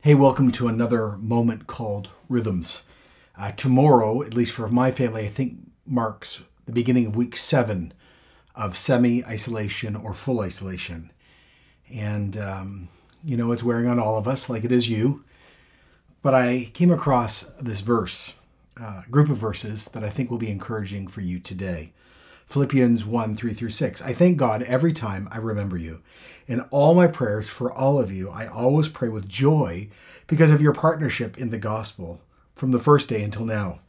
Hey, welcome to another moment called Rhythms. Uh, tomorrow, at least for my family, I think marks the beginning of week seven of semi isolation or full isolation. And, um, you know, it's wearing on all of us like it is you. But I came across this verse, a uh, group of verses that I think will be encouraging for you today. Philippians 1 3 through 6. I thank God every time I remember you. In all my prayers for all of you, I always pray with joy because of your partnership in the gospel from the first day until now.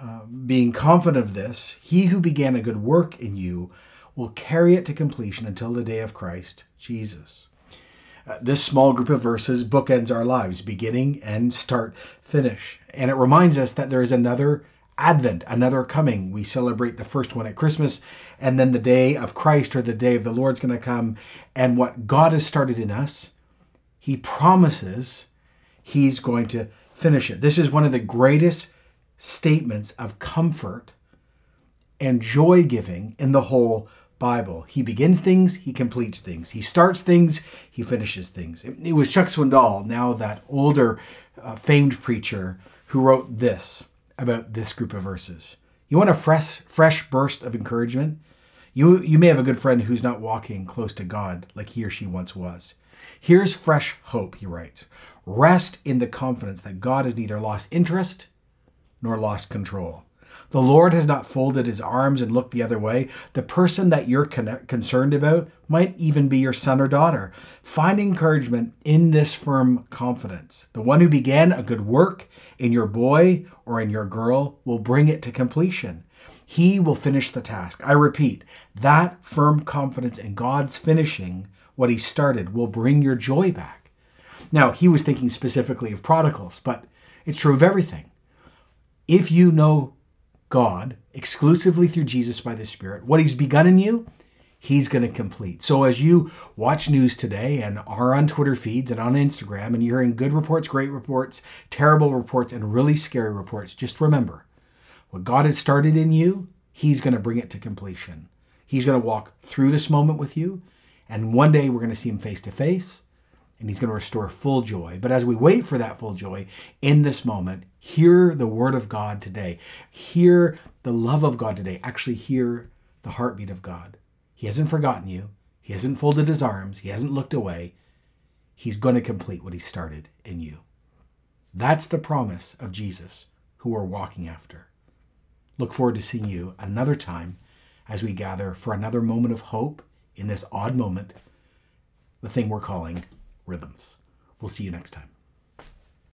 Uh, being confident of this, he who began a good work in you will carry it to completion until the day of Christ Jesus. Uh, this small group of verses bookends our lives, beginning and start, finish. And it reminds us that there is another Advent, another coming. We celebrate the first one at Christmas, and then the day of Christ or the day of the Lord's going to come. And what God has started in us, He promises He's going to finish it. This is one of the greatest statements of comfort and joy giving in the whole Bible. He begins things, he completes things. He starts things, he finishes things. It, was Chuck Swindoll, now that older uh, famed preacher, who wrote this about this group of verses. You want a fresh, fresh burst of encouragement? You, you may have a good friend who's not walking close to God like he or she once was. Here's fresh hope, he writes. Rest in the confidence that God has neither lost interest nor lost control. The Lord has not folded his arms and looked the other way. The person that you're con- concerned about might even be your son or daughter. Find encouragement in this firm confidence. The one who began a good work in your boy or in your girl will bring it to completion. He will finish the task. I repeat, that firm confidence in God's finishing what he started will bring your joy back. Now, he was thinking specifically of prodigals, but it's true of everything. If you know God exclusively through Jesus by the Spirit. What He's begun in you, He's going to complete. So as you watch news today and are on Twitter feeds and on Instagram and you're hearing good reports, great reports, terrible reports, and really scary reports, just remember what God has started in you, He's going to bring it to completion. He's going to walk through this moment with you. And one day we're going to see Him face to face and he's going to restore full joy. But as we wait for that full joy in this moment, hear the word of God today. Hear the love of God today. Actually, hear the heartbeat of God. He hasn't forgotten you, He hasn't folded His arms, He hasn't looked away. He's going to complete what He started in you. That's the promise of Jesus, who we're walking after. Look forward to seeing you another time as we gather for another moment of hope in this odd moment, the thing we're calling rhythms. We'll see you next time.